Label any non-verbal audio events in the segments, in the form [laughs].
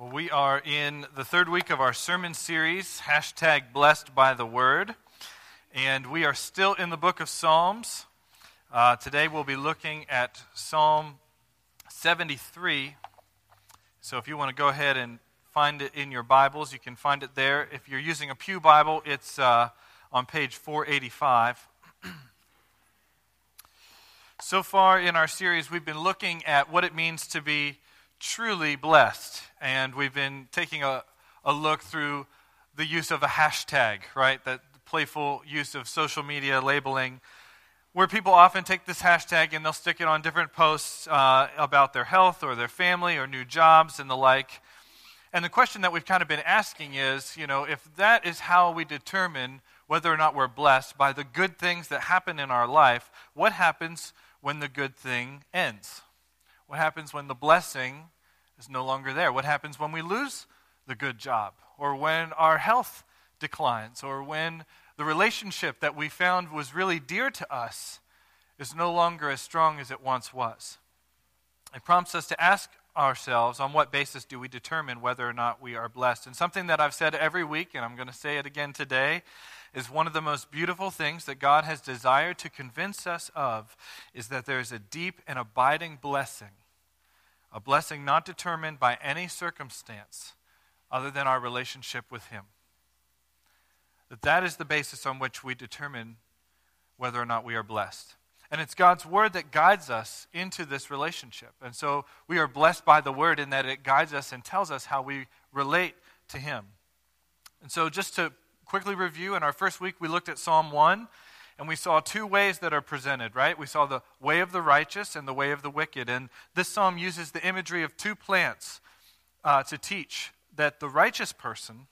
Well, we are in the third week of our sermon series, hashtag blessed by the word. And we are still in the book of Psalms. Uh, today we'll be looking at Psalm 73. So if you want to go ahead and find it in your Bibles, you can find it there. If you're using a Pew Bible, it's uh, on page 485. [clears throat] so far in our series, we've been looking at what it means to be truly blessed. And we've been taking a, a look through the use of a hashtag, right? That playful use of social media labeling, where people often take this hashtag and they'll stick it on different posts uh, about their health or their family or new jobs and the like. And the question that we've kind of been asking is, you know, if that is how we determine whether or not we're blessed by the good things that happen in our life, what happens when the good thing ends? What happens when the blessing is no longer there? What happens when we lose the good job? Or when our health declines? Or when the relationship that we found was really dear to us is no longer as strong as it once was? It prompts us to ask ourselves on what basis do we determine whether or not we are blessed? And something that I've said every week, and I'm going to say it again today, is one of the most beautiful things that God has desired to convince us of is that there is a deep and abiding blessing a blessing not determined by any circumstance other than our relationship with Him. That that is the basis on which we determine whether or not we are blessed. And it's God's word that guides us into this relationship. And so we are blessed by the word in that it guides us and tells us how we relate to Him. And so, just to quickly review, in our first week, we looked at Psalm 1 and we saw two ways that are presented, right? We saw the way of the righteous and the way of the wicked. And this psalm uses the imagery of two plants uh, to teach that the righteous person,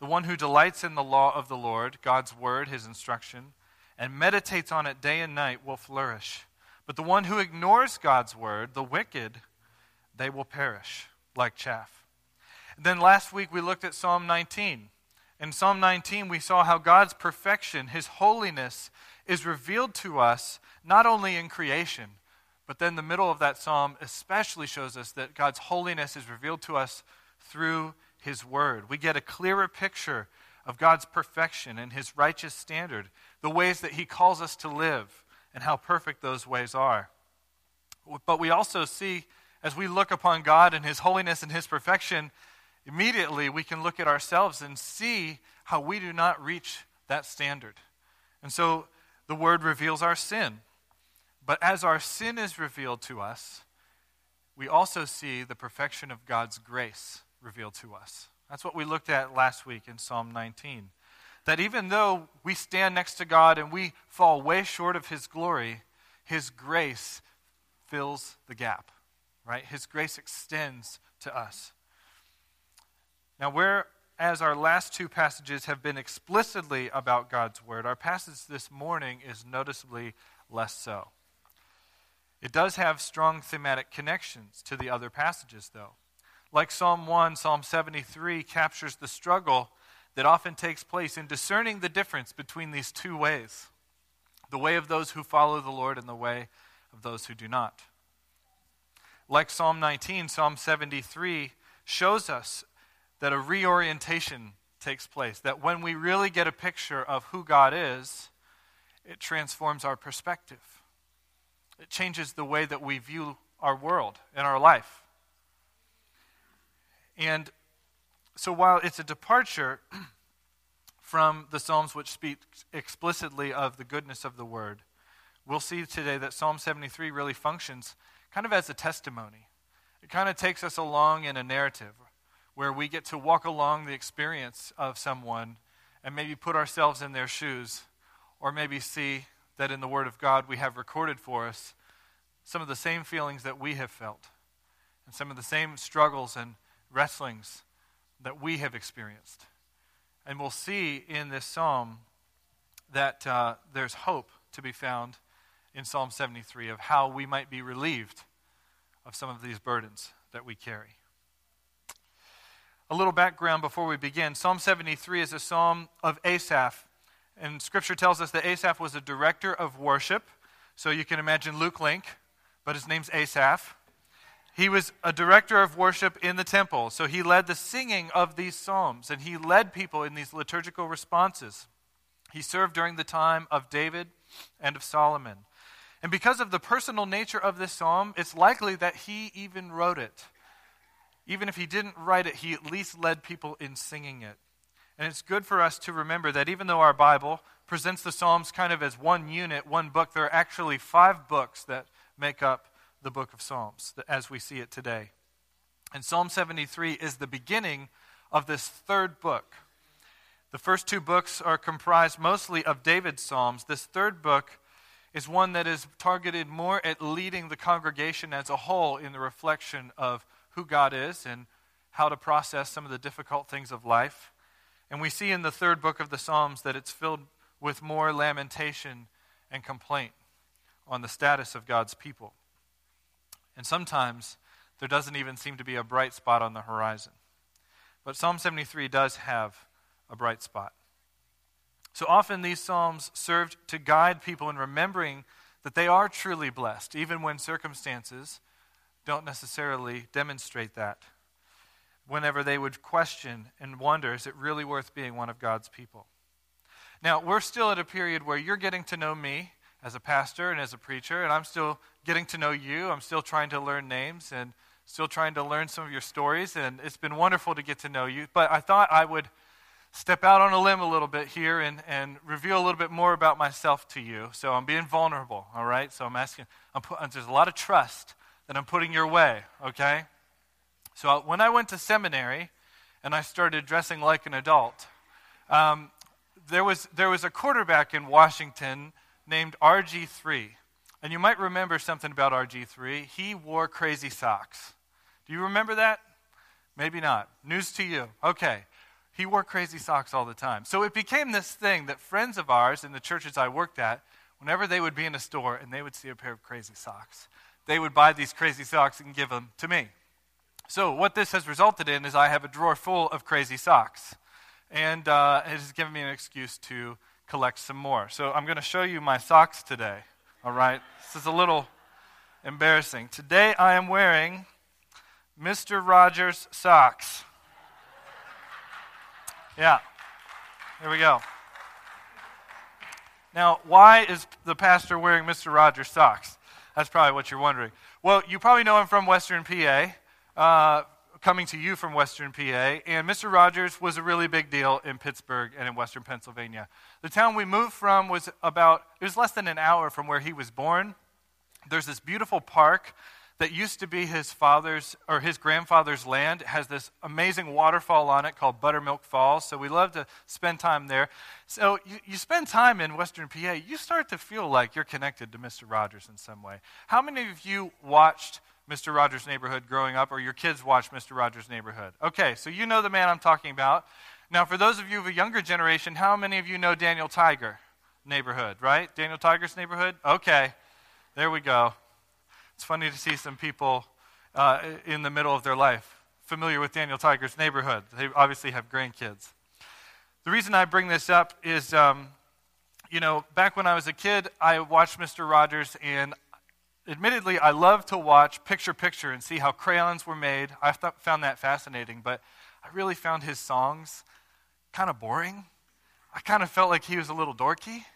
the one who delights in the law of the Lord, God's word, his instruction, and meditates on it day and night, will flourish. But the one who ignores God's word, the wicked, they will perish like chaff. Then last week we looked at Psalm 19. In Psalm 19, we saw how God's perfection, his holiness, is revealed to us not only in creation, but then the middle of that psalm especially shows us that God's holiness is revealed to us through His Word. We get a clearer picture of God's perfection and His righteous standard, the ways that He calls us to live, and how perfect those ways are. But we also see, as we look upon God and His holiness and His perfection, immediately we can look at ourselves and see how we do not reach that standard. And so the word reveals our sin. But as our sin is revealed to us, we also see the perfection of God's grace revealed to us. That's what we looked at last week in Psalm 19. That even though we stand next to God and we fall way short of His glory, His grace fills the gap, right? His grace extends to us. Now, whereas our last two passages have been explicitly about God's Word, our passage this morning is noticeably less so. It does have strong thematic connections to the other passages, though. Like Psalm 1, Psalm 73 captures the struggle that often takes place in discerning the difference between these two ways the way of those who follow the Lord and the way of those who do not. Like Psalm 19, Psalm 73 shows us that a reorientation takes place. That when we really get a picture of who God is, it transforms our perspective. It changes the way that we view our world and our life. And so while it's a departure [clears throat] from the Psalms which speak explicitly of the goodness of the Word, we'll see today that Psalm 73 really functions kind of as a testimony. It kind of takes us along in a narrative where we get to walk along the experience of someone and maybe put ourselves in their shoes, or maybe see that in the Word of God we have recorded for us some of the same feelings that we have felt, and some of the same struggles and wrestlings that we have experienced. And we'll see in this psalm that uh, there's hope to be found in Psalm 73 of how we might be relieved of some of these burdens that we carry. A little background before we begin Psalm 73 is a psalm of Asaph. And scripture tells us that Asaph was a director of worship. So you can imagine Luke Link, but his name's Asaph. He was a director of worship in the temple, so he led the singing of these psalms and he led people in these liturgical responses. He served during the time of David and of Solomon. And because of the personal nature of this psalm, it's likely that he even wrote it. Even if he didn't write it, he at least led people in singing it. And it's good for us to remember that even though our Bible presents the Psalms kind of as one unit, one book, there are actually five books that make up the book of Psalms as we see it today. And Psalm 73 is the beginning of this third book. The first two books are comprised mostly of David's Psalms. This third book is one that is targeted more at leading the congregation as a whole in the reflection of who God is and how to process some of the difficult things of life. And we see in the third book of the Psalms that it's filled with more lamentation and complaint on the status of God's people. And sometimes there doesn't even seem to be a bright spot on the horizon. But Psalm 73 does have a bright spot. So often these Psalms served to guide people in remembering that they are truly blessed, even when circumstances don't necessarily demonstrate that. Whenever they would question and wonder, is it really worth being one of God's people? Now, we're still at a period where you're getting to know me as a pastor and as a preacher, and I'm still getting to know you. I'm still trying to learn names and still trying to learn some of your stories, and it's been wonderful to get to know you. But I thought I would step out on a limb a little bit here and, and reveal a little bit more about myself to you. So I'm being vulnerable, all right? So I'm asking, I'm put, there's a lot of trust that I'm putting your way, okay? So when I went to seminary and I started dressing like an adult, um, there, was, there was a quarterback in Washington named RG3. And you might remember something about RG3. He wore crazy socks. Do you remember that? Maybe not. News to you. Okay. He wore crazy socks all the time. So it became this thing that friends of ours in the churches I worked at, whenever they would be in a store and they would see a pair of crazy socks, they would buy these crazy socks and give them to me. So what this has resulted in is I have a drawer full of crazy socks. And uh, it has given me an excuse to collect some more. So I'm going to show you my socks today. All right? This is a little embarrassing. Today I am wearing Mr. Rogers socks. Yeah. Here we go. Now, why is the pastor wearing Mr. Rogers socks? That's probably what you're wondering. Well, you probably know him from Western PA, uh, coming to you from Western PA, and Mr. Rogers was a really big deal in Pittsburgh and in Western Pennsylvania. The town we moved from was about, it was less than an hour from where he was born. There's this beautiful park that used to be his father's or his grandfather's land. It has this amazing waterfall on it called Buttermilk Falls. So we love to spend time there. So you, you spend time in Western PA, you start to feel like you're connected to Mr. Rogers in some way. How many of you watched Mr. Rogers' Neighborhood growing up, or your kids watched Mr. Rogers' Neighborhood? Okay, so you know the man I'm talking about. Now, for those of you of a younger generation, how many of you know Daniel Tiger neighborhood, right? Daniel Tiger's neighborhood? Okay, there we go. It's funny to see some people uh, in the middle of their life familiar with Daniel Tiger's neighborhood. They obviously have grandkids. The reason I bring this up is, um, you know, back when I was a kid, I watched Mr. Rogers, and admittedly, I love to watch picture picture and see how crayons were made. I th- found that fascinating, but I really found his songs kind of boring. I kind of felt like he was a little dorky.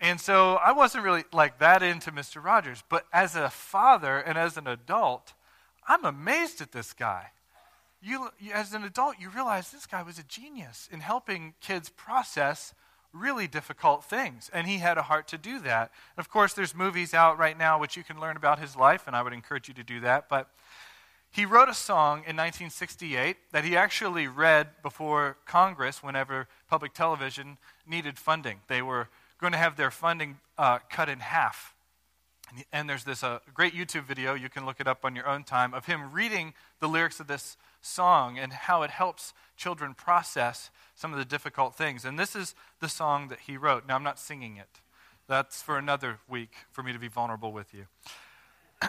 And so I wasn't really like that into Mr. Rogers. But as a father and as an adult, I'm amazed at this guy. You, as an adult, you realize this guy was a genius in helping kids process really difficult things. And he had a heart to do that. And of course, there's movies out right now which you can learn about his life, and I would encourage you to do that. But he wrote a song in 1968 that he actually read before Congress whenever public television needed funding. They were going to have their funding uh, cut in half. And there's this uh, great YouTube video, you can look it up on your own time, of him reading the lyrics of this song and how it helps children process some of the difficult things. And this is the song that he wrote. Now, I'm not singing it, that's for another week for me to be vulnerable with you. [clears throat]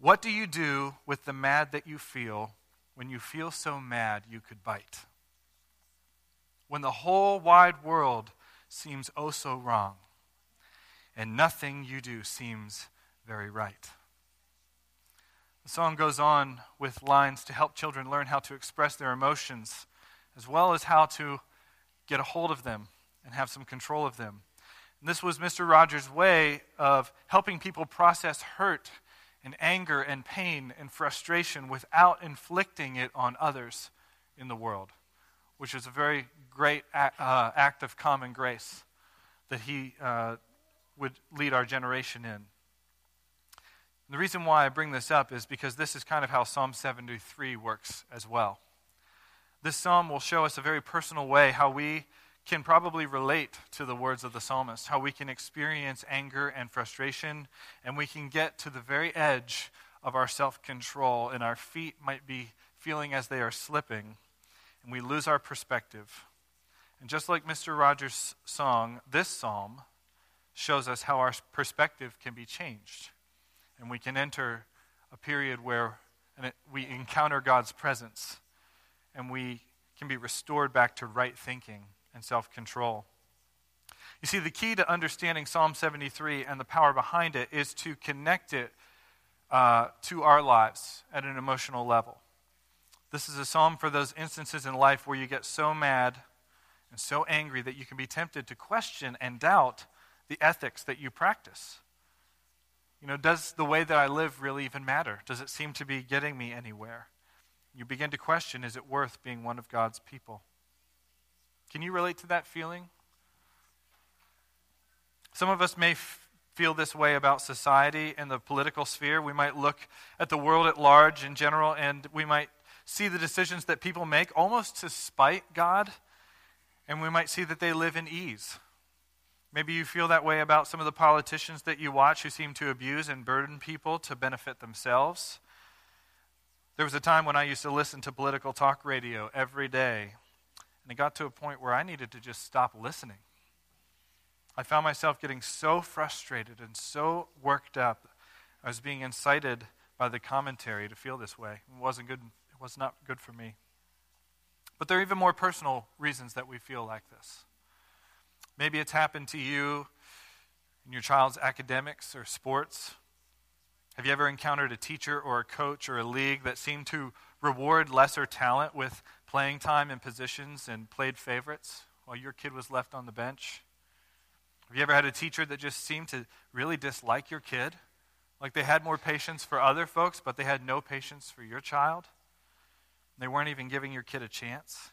what do you do with the mad that you feel when you feel so mad you could bite? When the whole wide world seems oh so wrong, and nothing you do seems very right. The song goes on with lines to help children learn how to express their emotions, as well as how to get a hold of them and have some control of them. And this was Mr. Rogers' way of helping people process hurt and anger and pain and frustration without inflicting it on others in the world, which is a very great act, uh, act of common grace that he uh, would lead our generation in. And the reason why I bring this up is because this is kind of how Psalm 73 works as well. This psalm will show us a very personal way how we can probably relate to the words of the psalmist, how we can experience anger and frustration, and we can get to the very edge of our self control, and our feet might be feeling as they are slipping, and we lose our perspective. And just like Mr. Rogers' song, this psalm shows us how our perspective can be changed, and we can enter a period where we encounter God's presence, and we can be restored back to right thinking and self control. You see, the key to understanding Psalm 73 and the power behind it is to connect it uh, to our lives at an emotional level. This is a psalm for those instances in life where you get so mad and so angry that you can be tempted to question and doubt the ethics that you practice. You know, does the way that I live really even matter? Does it seem to be getting me anywhere? You begin to question is it worth being one of God's people? Can you relate to that feeling? Some of us may f- feel this way about society and the political sphere. We might look at the world at large in general, and we might see the decisions that people make almost to spite God, and we might see that they live in ease. Maybe you feel that way about some of the politicians that you watch who seem to abuse and burden people to benefit themselves. There was a time when I used to listen to political talk radio every day and it got to a point where I needed to just stop listening. I found myself getting so frustrated and so worked up. I was being incited by the commentary to feel this way. It wasn't good. It was not good for me. But there are even more personal reasons that we feel like this. Maybe it's happened to you in your child's academics or sports. Have you ever encountered a teacher or a coach or a league that seemed to reward lesser talent with playing time and positions and played favorites while your kid was left on the bench? Have you ever had a teacher that just seemed to really dislike your kid? Like they had more patience for other folks, but they had no patience for your child? They weren't even giving your kid a chance?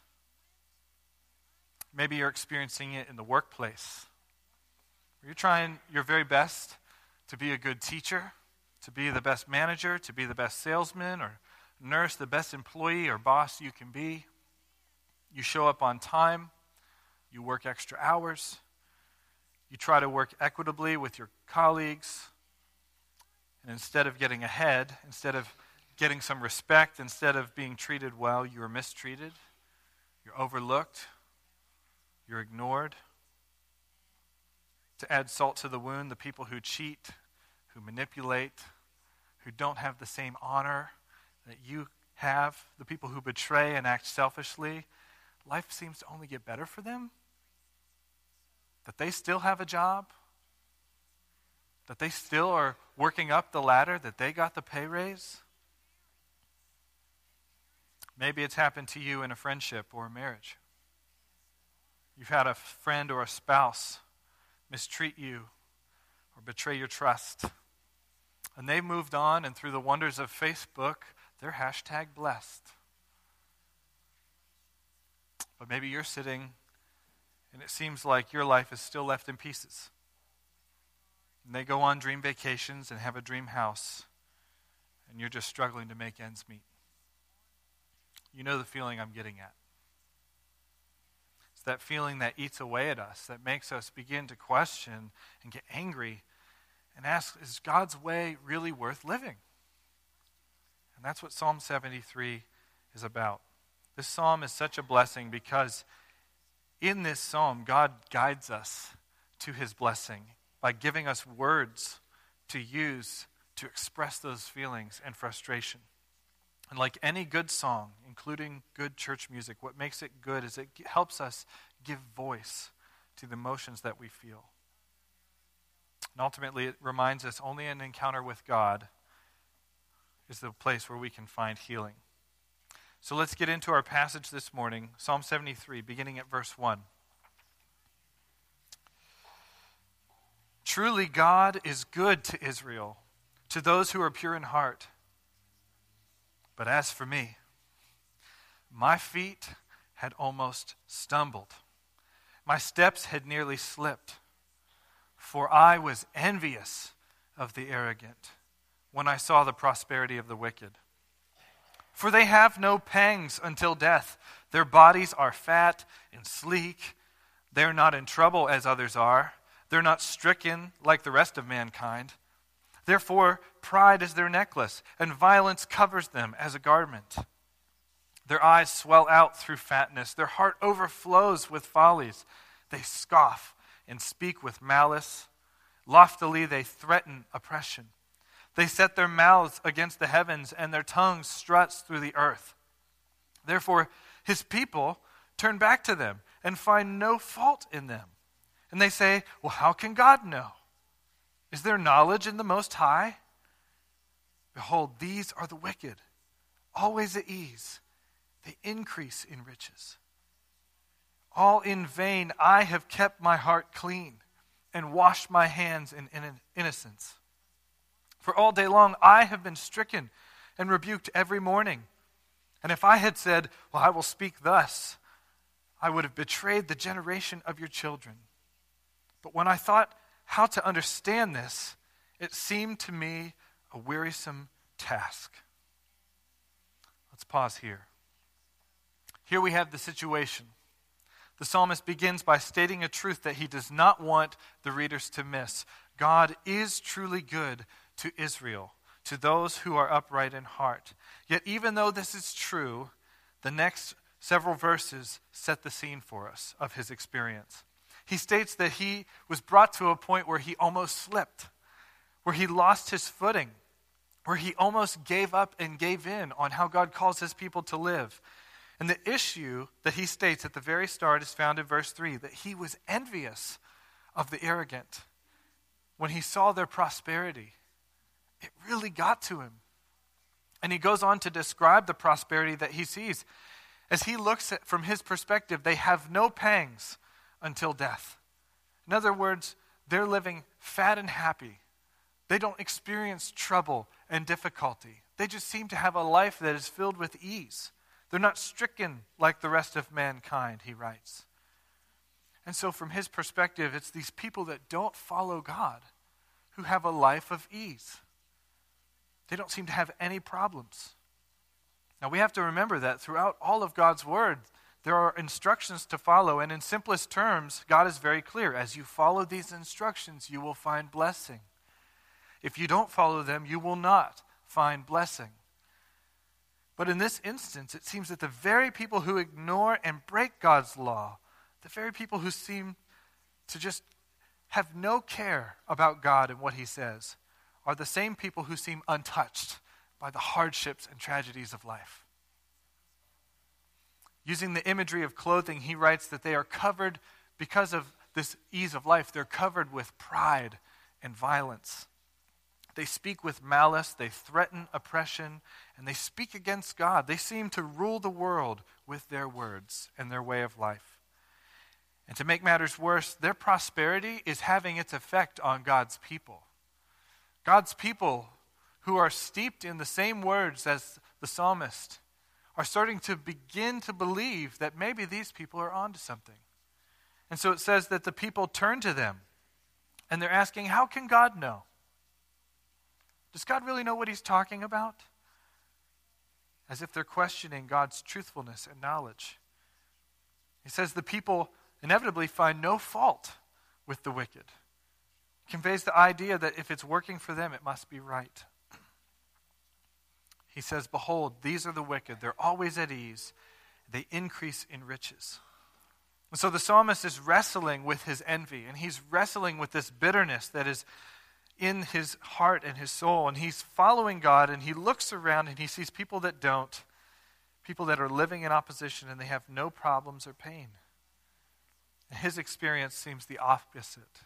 Maybe you're experiencing it in the workplace. You're trying your very best to be a good teacher, to be the best manager, to be the best salesman or nurse, the best employee or boss you can be. You show up on time. You work extra hours. You try to work equitably with your colleagues. And instead of getting ahead, instead of getting some respect, instead of being treated well, you are mistreated. You're overlooked. You're ignored. To add salt to the wound, the people who cheat, who manipulate, who don't have the same honor that you have, the people who betray and act selfishly, life seems to only get better for them? That they still have a job? That they still are working up the ladder? That they got the pay raise? Maybe it's happened to you in a friendship or a marriage. You've had a friend or a spouse mistreat you or betray your trust. And they've moved on, and through the wonders of Facebook, they're hashtag blessed. But maybe you're sitting and it seems like your life is still left in pieces. And they go on dream vacations and have a dream house, and you're just struggling to make ends meet. You know the feeling I'm getting at. It's that feeling that eats away at us, that makes us begin to question and get angry and ask, is God's way really worth living? And that's what Psalm 73 is about. This psalm is such a blessing because in this psalm, God guides us to his blessing by giving us words to use to express those feelings and frustration. And like any good song, including good church music, what makes it good is it helps us give voice to the emotions that we feel. And ultimately, it reminds us only an encounter with God is the place where we can find healing. So let's get into our passage this morning, Psalm 73, beginning at verse 1. Truly, God is good to Israel, to those who are pure in heart. But as for me, my feet had almost stumbled, my steps had nearly slipped, for I was envious of the arrogant when I saw the prosperity of the wicked. For they have no pangs until death. Their bodies are fat and sleek. They're not in trouble as others are. They're not stricken like the rest of mankind. Therefore, pride is their necklace, and violence covers them as a garment. Their eyes swell out through fatness. Their heart overflows with follies. They scoff and speak with malice. Loftily, they threaten oppression. They set their mouths against the heavens, and their tongue struts through the earth. Therefore, his people turn back to them and find no fault in them. And they say, Well, how can God know? Is there knowledge in the Most High? Behold, these are the wicked, always at ease. They increase in riches. All in vain I have kept my heart clean and washed my hands in innocence. For all day long I have been stricken and rebuked every morning. And if I had said, Well, I will speak thus, I would have betrayed the generation of your children. But when I thought how to understand this, it seemed to me a wearisome task. Let's pause here. Here we have the situation. The psalmist begins by stating a truth that he does not want the readers to miss. God is truly good to Israel, to those who are upright in heart. Yet, even though this is true, the next several verses set the scene for us of his experience. He states that he was brought to a point where he almost slipped, where he lost his footing, where he almost gave up and gave in on how God calls his people to live. And the issue that he states at the very start is found in verse 3 that he was envious of the arrogant when he saw their prosperity it really got to him. And he goes on to describe the prosperity that he sees. As he looks at from his perspective, they have no pangs until death. In other words, they're living fat and happy. They don't experience trouble and difficulty. They just seem to have a life that is filled with ease. They're not stricken like the rest of mankind, he writes. And so, from his perspective, it's these people that don't follow God who have a life of ease. They don't seem to have any problems. Now, we have to remember that throughout all of God's Word, there are instructions to follow, and in simplest terms, God is very clear. As you follow these instructions, you will find blessing. If you don't follow them, you will not find blessing. But in this instance, it seems that the very people who ignore and break God's law, the very people who seem to just have no care about God and what He says, are the same people who seem untouched by the hardships and tragedies of life. Using the imagery of clothing, he writes that they are covered, because of this ease of life, they're covered with pride and violence. They speak with malice, they threaten oppression, and they speak against God. They seem to rule the world with their words and their way of life. And to make matters worse, their prosperity is having its effect on God's people. God's people who are steeped in the same words as the psalmist are starting to begin to believe that maybe these people are onto something. And so it says that the people turn to them and they're asking, How can God know? Does God really know what he's talking about? As if they're questioning God's truthfulness and knowledge. He says the people inevitably find no fault with the wicked conveys the idea that if it's working for them, it must be right. He says, Behold, these are the wicked. They're always at ease, they increase in riches. And so the psalmist is wrestling with his envy, and he's wrestling with this bitterness that is in his heart and his soul. And he's following God, and he looks around and he sees people that don't, people that are living in opposition, and they have no problems or pain. And his experience seems the opposite.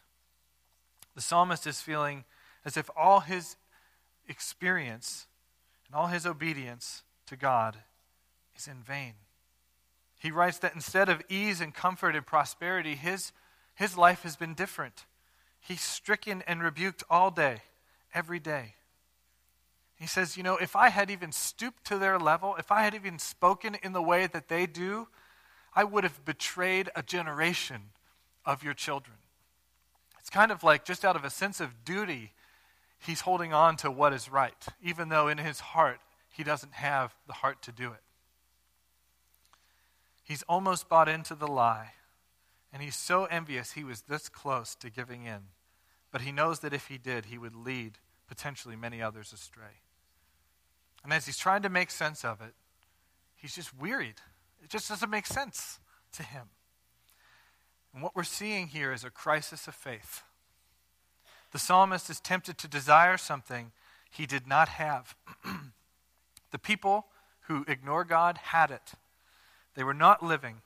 The psalmist is feeling as if all his experience and all his obedience to God is in vain. He writes that instead of ease and comfort and prosperity, his, his life has been different. He's stricken and rebuked all day, every day. He says, You know, if I had even stooped to their level, if I had even spoken in the way that they do, I would have betrayed a generation of your children. It's kind of like just out of a sense of duty, he's holding on to what is right, even though in his heart he doesn't have the heart to do it. He's almost bought into the lie, and he's so envious he was this close to giving in. But he knows that if he did, he would lead potentially many others astray. And as he's trying to make sense of it, he's just wearied. It just doesn't make sense to him. And what we're seeing here is a crisis of faith. The psalmist is tempted to desire something he did not have. [clears throat] the people who ignore God had it. They were not living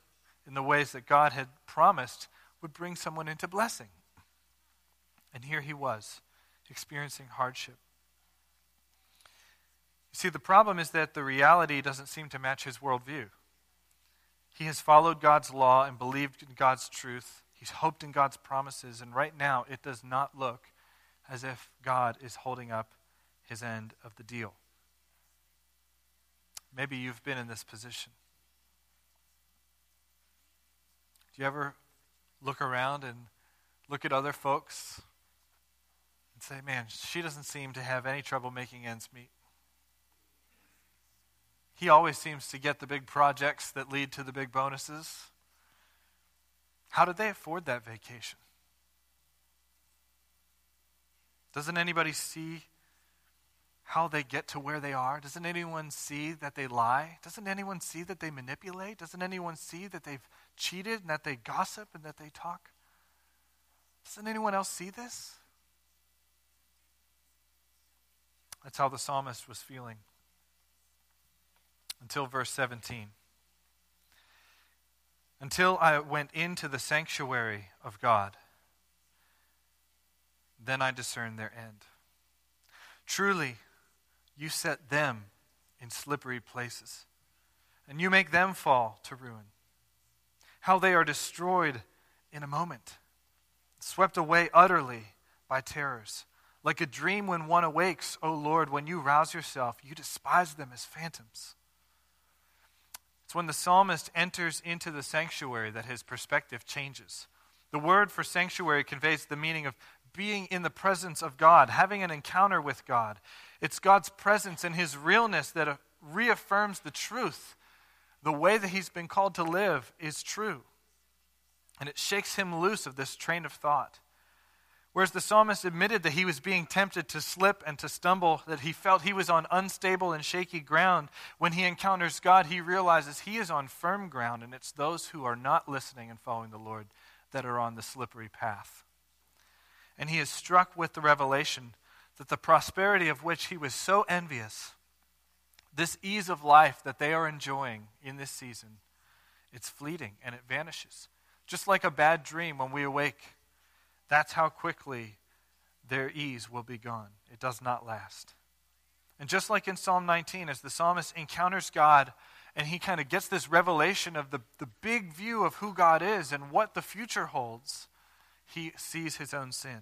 in the ways that God had promised would bring someone into blessing. And here he was, experiencing hardship. You see, the problem is that the reality doesn't seem to match his worldview. He has followed God's law and believed in God's truth. He's hoped in God's promises, and right now it does not look as if God is holding up his end of the deal. Maybe you've been in this position. Do you ever look around and look at other folks and say, man, she doesn't seem to have any trouble making ends meet? He always seems to get the big projects that lead to the big bonuses. How did they afford that vacation? Doesn't anybody see how they get to where they are? Doesn't anyone see that they lie? Doesn't anyone see that they manipulate? Doesn't anyone see that they've cheated and that they gossip and that they talk? Doesn't anyone else see this? That's how the psalmist was feeling until verse 17. Until I went into the sanctuary of God, then I discern their end. Truly, you set them in slippery places, and you make them fall to ruin. How they are destroyed in a moment, swept away utterly by terrors. Like a dream when one awakes, O Lord, when you rouse yourself, you despise them as phantoms. It's when the psalmist enters into the sanctuary that his perspective changes. The word for sanctuary conveys the meaning of being in the presence of God, having an encounter with God. It's God's presence and His realness that reaffirms the truth. The way that He's been called to live is true. And it shakes him loose of this train of thought. Whereas the psalmist admitted that he was being tempted to slip and to stumble, that he felt he was on unstable and shaky ground, when he encounters God, he realizes he is on firm ground, and it's those who are not listening and following the Lord that are on the slippery path. And he is struck with the revelation that the prosperity of which he was so envious, this ease of life that they are enjoying in this season, it's fleeting and it vanishes. Just like a bad dream when we awake, that's how quickly their ease will be gone. It does not last. And just like in Psalm 19, as the psalmist encounters God and he kind of gets this revelation of the, the big view of who God is and what the future holds, he sees his own sin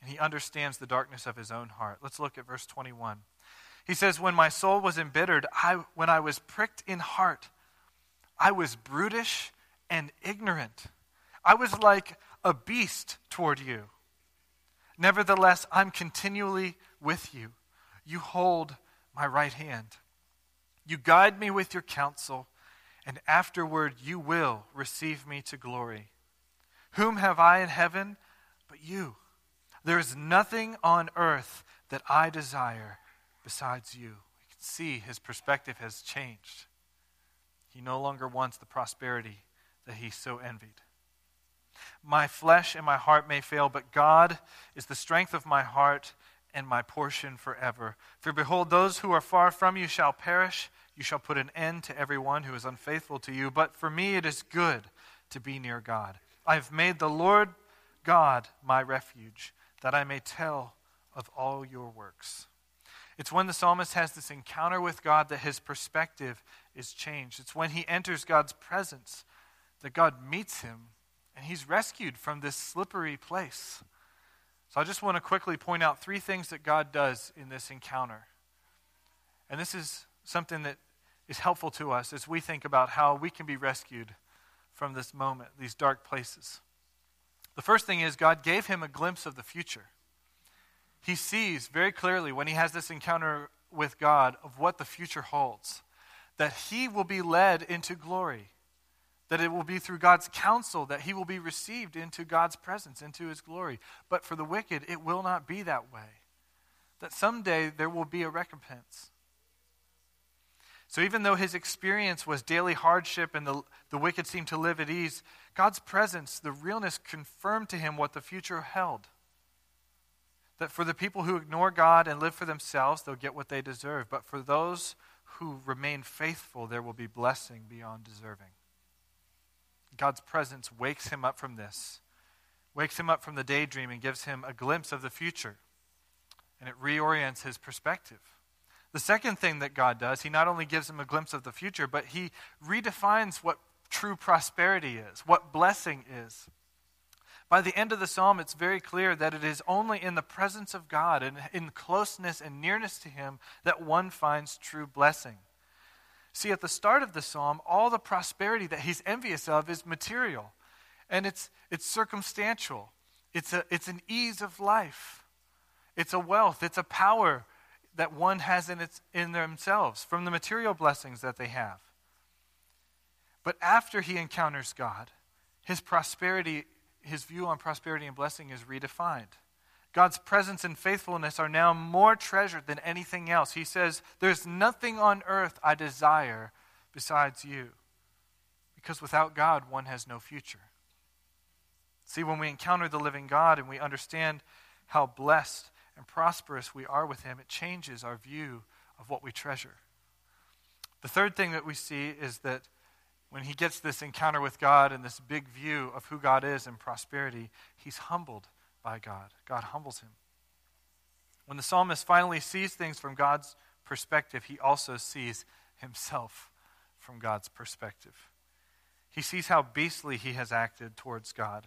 and he understands the darkness of his own heart. Let's look at verse 21. He says, When my soul was embittered, I, when I was pricked in heart, I was brutish and ignorant. I was like a beast toward you. Nevertheless, I'm continually with you. You hold my right hand. You guide me with your counsel, and afterward you will receive me to glory. Whom have I in heaven but you? There is nothing on earth that I desire besides you. We can see his perspective has changed. He no longer wants the prosperity that he so envied. My flesh and my heart may fail, but God is the strength of my heart and my portion forever. For behold, those who are far from you shall perish. You shall put an end to every one who is unfaithful to you. But for me it is good to be near God. I have made the Lord God my refuge that I may tell of all your works. It's when the psalmist has this encounter with God that his perspective is changed. It's when he enters God's presence that God meets him and he's rescued from this slippery place. So I just want to quickly point out three things that God does in this encounter. And this is something that is helpful to us as we think about how we can be rescued from this moment, these dark places. The first thing is God gave him a glimpse of the future he sees very clearly when he has this encounter with God of what the future holds. That he will be led into glory. That it will be through God's counsel that he will be received into God's presence, into his glory. But for the wicked, it will not be that way. That someday there will be a recompense. So even though his experience was daily hardship and the, the wicked seemed to live at ease, God's presence, the realness, confirmed to him what the future held that for the people who ignore God and live for themselves, they'll get what they deserve. But for those who remain faithful, there will be blessing beyond deserving. God's presence wakes him up from this, wakes him up from the daydream, and gives him a glimpse of the future. And it reorients his perspective. The second thing that God does, he not only gives him a glimpse of the future, but he redefines what true prosperity is, what blessing is. By the end of the psalm, it's very clear that it is only in the presence of God and in closeness and nearness to Him that one finds true blessing. See, at the start of the psalm, all the prosperity that he's envious of is material, and it's, it's circumstantial. It's, a, it's an ease of life, it's a wealth, it's a power that one has in, its, in themselves from the material blessings that they have. But after he encounters God, his prosperity his view on prosperity and blessing is redefined. God's presence and faithfulness are now more treasured than anything else. He says, There's nothing on earth I desire besides you. Because without God, one has no future. See, when we encounter the living God and we understand how blessed and prosperous we are with Him, it changes our view of what we treasure. The third thing that we see is that when he gets this encounter with God and this big view of who God is and prosperity, he's humbled by God. God humbles him. When the psalmist finally sees things from God's perspective, he also sees himself from God's perspective. He sees how beastly he has acted towards God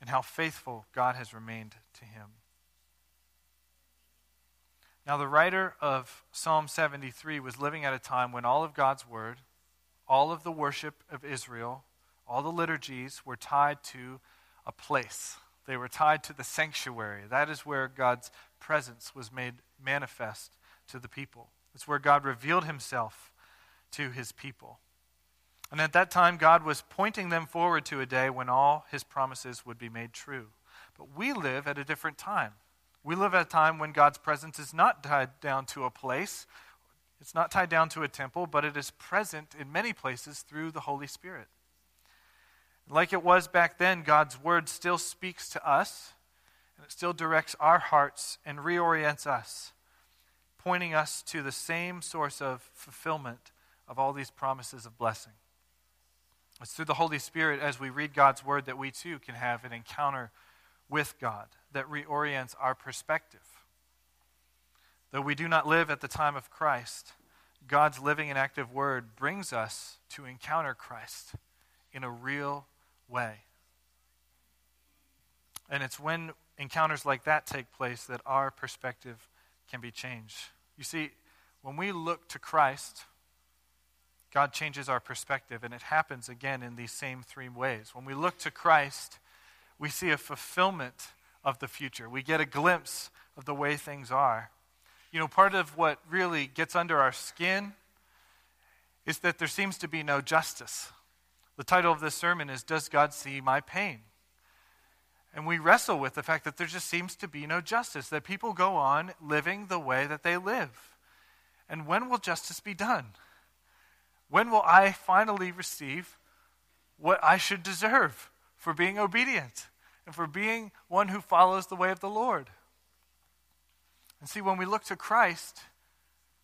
and how faithful God has remained to him. Now, the writer of Psalm 73 was living at a time when all of God's word, all of the worship of Israel, all the liturgies were tied to a place. They were tied to the sanctuary. That is where God's presence was made manifest to the people. It's where God revealed himself to his people. And at that time, God was pointing them forward to a day when all his promises would be made true. But we live at a different time. We live at a time when God's presence is not tied down to a place it's not tied down to a temple, but it is present in many places through the Holy Spirit. Like it was back then, God's word still speaks to us, and it still directs our hearts and reorients us, pointing us to the same source of fulfillment of all these promises of blessing. It's through the Holy Spirit, as we read God's word, that we too can have an encounter with God that reorients our perspective. Though we do not live at the time of Christ, God's living and active word brings us to encounter Christ in a real way. And it's when encounters like that take place that our perspective can be changed. You see, when we look to Christ, God changes our perspective, and it happens again in these same three ways. When we look to Christ, we see a fulfillment of the future, we get a glimpse of the way things are. You know, part of what really gets under our skin is that there seems to be no justice. The title of this sermon is Does God See My Pain? And we wrestle with the fact that there just seems to be no justice, that people go on living the way that they live. And when will justice be done? When will I finally receive what I should deserve for being obedient and for being one who follows the way of the Lord? And see, when we look to Christ,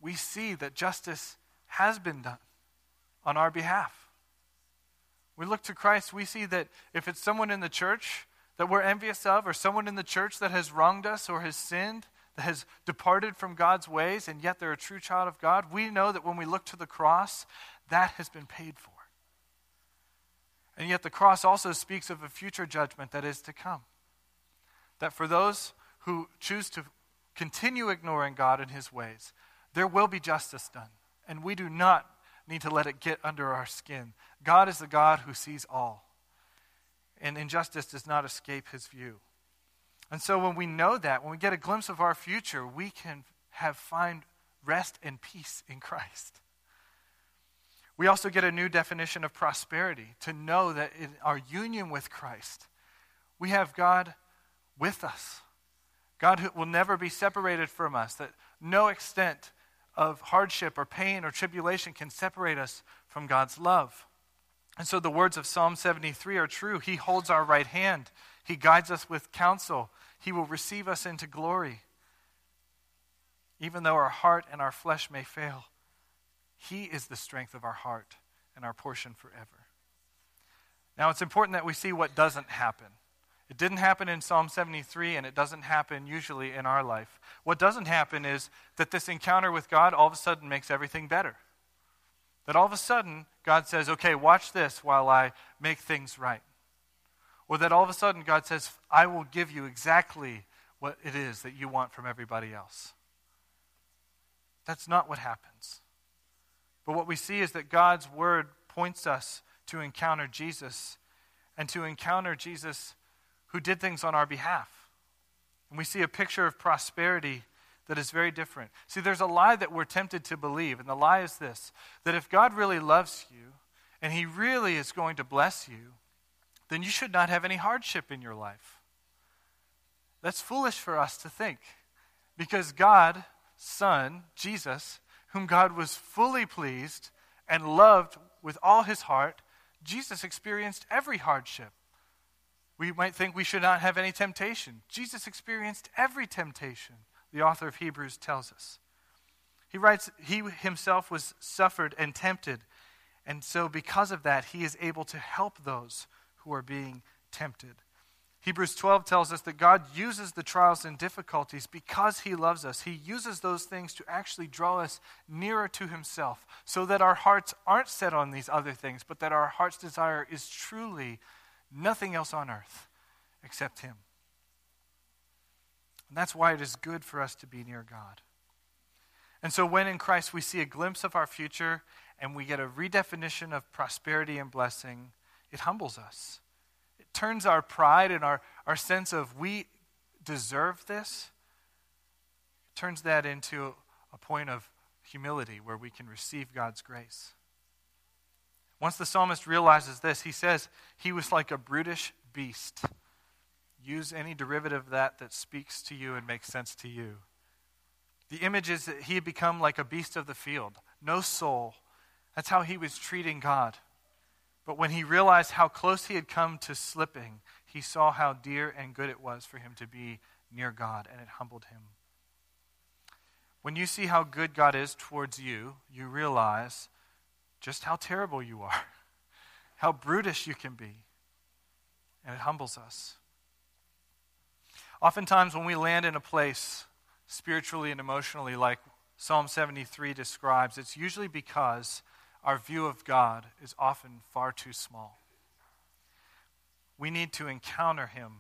we see that justice has been done on our behalf. We look to Christ, we see that if it's someone in the church that we're envious of, or someone in the church that has wronged us or has sinned, that has departed from God's ways and yet they're a true child of God, we know that when we look to the cross, that has been paid for. And yet the cross also speaks of a future judgment that is to come. That for those who choose to continue ignoring God and his ways, there will be justice done. And we do not need to let it get under our skin. God is the God who sees all. And injustice does not escape his view. And so when we know that, when we get a glimpse of our future, we can have find rest and peace in Christ. We also get a new definition of prosperity to know that in our union with Christ, we have God with us. God will never be separated from us, that no extent of hardship or pain or tribulation can separate us from God's love. And so the words of Psalm 73 are true. He holds our right hand, He guides us with counsel, He will receive us into glory. Even though our heart and our flesh may fail, He is the strength of our heart and our portion forever. Now, it's important that we see what doesn't happen. It didn't happen in Psalm 73, and it doesn't happen usually in our life. What doesn't happen is that this encounter with God all of a sudden makes everything better. That all of a sudden, God says, okay, watch this while I make things right. Or that all of a sudden, God says, I will give you exactly what it is that you want from everybody else. That's not what happens. But what we see is that God's word points us to encounter Jesus and to encounter Jesus who did things on our behalf. And we see a picture of prosperity that is very different. See, there's a lie that we're tempted to believe, and the lie is this that if God really loves you and He really is going to bless you, then you should not have any hardship in your life. That's foolish for us to think because God, Son, Jesus, whom God was fully pleased and loved with all his heart, Jesus experienced every hardship. We might think we should not have any temptation. Jesus experienced every temptation, the author of Hebrews tells us. He writes, He himself was suffered and tempted, and so because of that, he is able to help those who are being tempted. Hebrews 12 tells us that God uses the trials and difficulties because He loves us. He uses those things to actually draw us nearer to Himself so that our hearts aren't set on these other things, but that our heart's desire is truly nothing else on earth except Him. And that's why it is good for us to be near God. And so, when in Christ we see a glimpse of our future and we get a redefinition of prosperity and blessing, it humbles us. Turns our pride and our, our sense of we deserve this, turns that into a point of humility where we can receive God's grace. Once the psalmist realizes this, he says he was like a brutish beast. Use any derivative of that that speaks to you and makes sense to you. The image is that he had become like a beast of the field, no soul. That's how he was treating God. But when he realized how close he had come to slipping, he saw how dear and good it was for him to be near God, and it humbled him. When you see how good God is towards you, you realize just how terrible you are, [laughs] how brutish you can be. And it humbles us. Oftentimes, when we land in a place spiritually and emotionally, like Psalm 73 describes, it's usually because our view of God is often far too small. We need to encounter Him.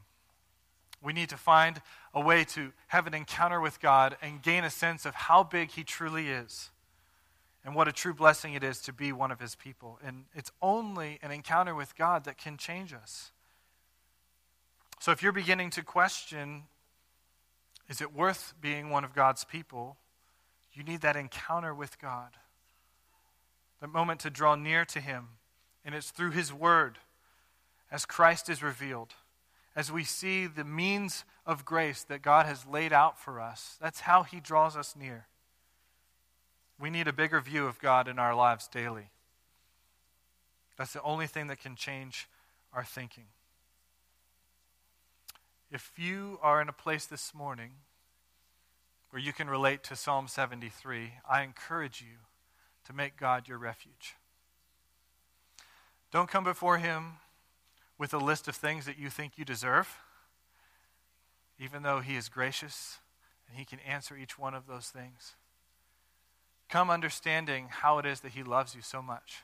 We need to find a way to have an encounter with God and gain a sense of how big He truly is and what a true blessing it is to be one of his people. And it's only an encounter with God that can change us. So if you're beginning to question, is it worth being one of God's people? You need that encounter with God, that moment to draw near to him. And it's through his word, as Christ is revealed, as we see the means of grace that God has laid out for us. That's how he draws us near. We need a bigger view of God in our lives daily. That's the only thing that can change our thinking. If you are in a place this morning where you can relate to Psalm 73, I encourage you to make God your refuge. Don't come before Him with a list of things that you think you deserve, even though He is gracious and He can answer each one of those things. Come understanding how it is that He loves you so much.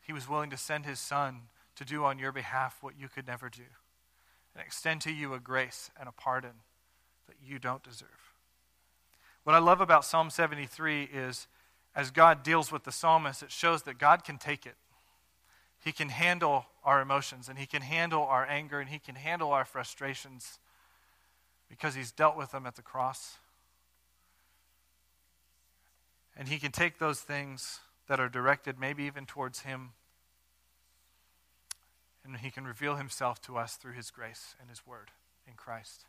He was willing to send His Son to do on your behalf what you could never do and extend to you a grace and a pardon that you don't deserve. What I love about Psalm 73 is as God deals with the psalmist, it shows that God can take it. He can handle our emotions, and He can handle our anger, and He can handle our frustrations because He's dealt with them at the cross. And He can take those things that are directed maybe even towards Him, and He can reveal Himself to us through His grace and His Word in Christ.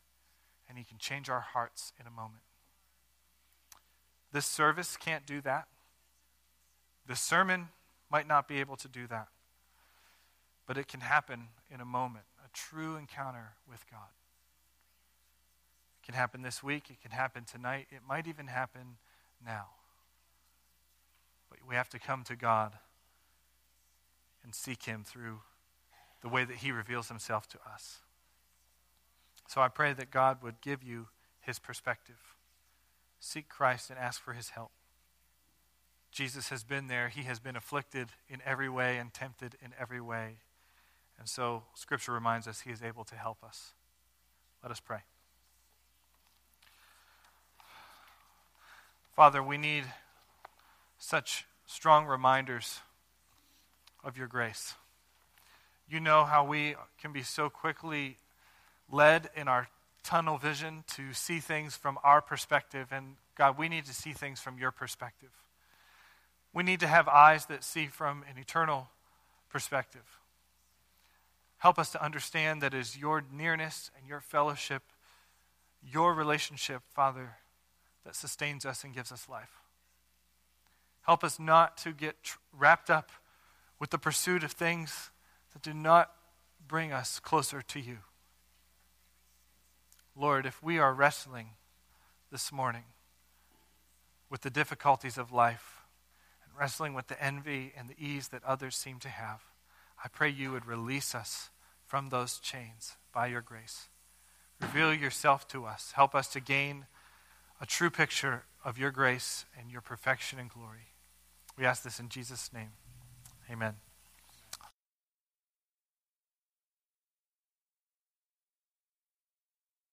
And He can change our hearts in a moment. This service can't do that. This sermon might not be able to do that. But it can happen in a moment, a true encounter with God. It can happen this week, it can happen tonight, it might even happen now. But we have to come to God and seek Him through the way that He reveals Himself to us. So I pray that God would give you His perspective. Seek Christ and ask for His help. Jesus has been there. He has been afflicted in every way and tempted in every way. And so, Scripture reminds us He is able to help us. Let us pray. Father, we need such strong reminders of your grace. You know how we can be so quickly led in our tunnel vision to see things from our perspective. And God, we need to see things from your perspective. We need to have eyes that see from an eternal perspective. Help us to understand that is your nearness and your fellowship, your relationship, Father, that sustains us and gives us life. Help us not to get wrapped up with the pursuit of things that do not bring us closer to you. Lord, if we are wrestling this morning with the difficulties of life wrestling with the envy and the ease that others seem to have, I pray you would release us from those chains by your grace. Reveal yourself to us. Help us to gain a true picture of your grace and your perfection and glory. We ask this in Jesus' name. Amen.